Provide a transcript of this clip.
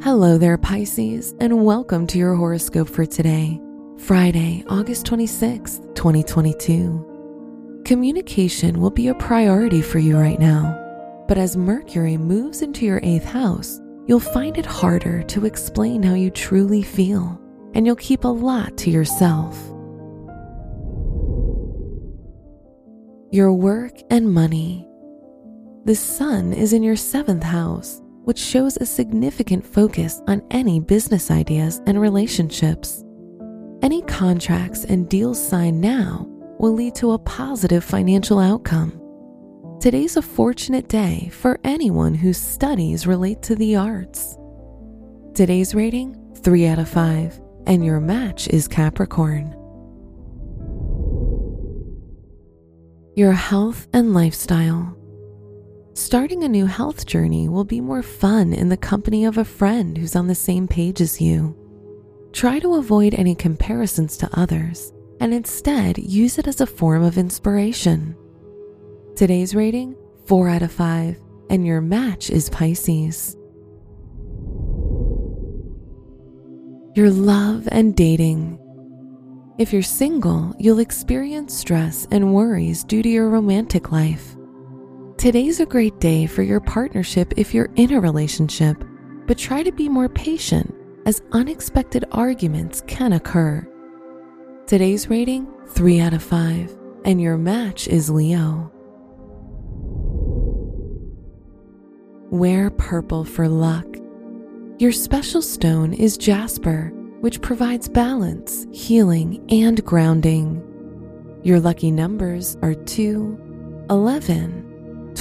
Hello there, Pisces, and welcome to your horoscope for today, Friday, August 26th, 2022. Communication will be a priority for you right now, but as Mercury moves into your eighth house, you'll find it harder to explain how you truly feel, and you'll keep a lot to yourself. Your work and money. The sun is in your seventh house which shows a significant focus on any business ideas and relationships. Any contracts and deals signed now will lead to a positive financial outcome. Today's a fortunate day for anyone whose studies relate to the arts. Today's rating 3 out of 5, and your match is Capricorn. Your health and lifestyle. Starting a new health journey will be more fun in the company of a friend who's on the same page as you. Try to avoid any comparisons to others and instead use it as a form of inspiration. Today's rating 4 out of 5, and your match is Pisces. Your love and dating. If you're single, you'll experience stress and worries due to your romantic life. Today's a great day for your partnership if you're in a relationship, but try to be more patient as unexpected arguments can occur. Today's rating 3 out of 5, and your match is Leo. Wear purple for luck. Your special stone is jasper, which provides balance, healing, and grounding. Your lucky numbers are 2, 11,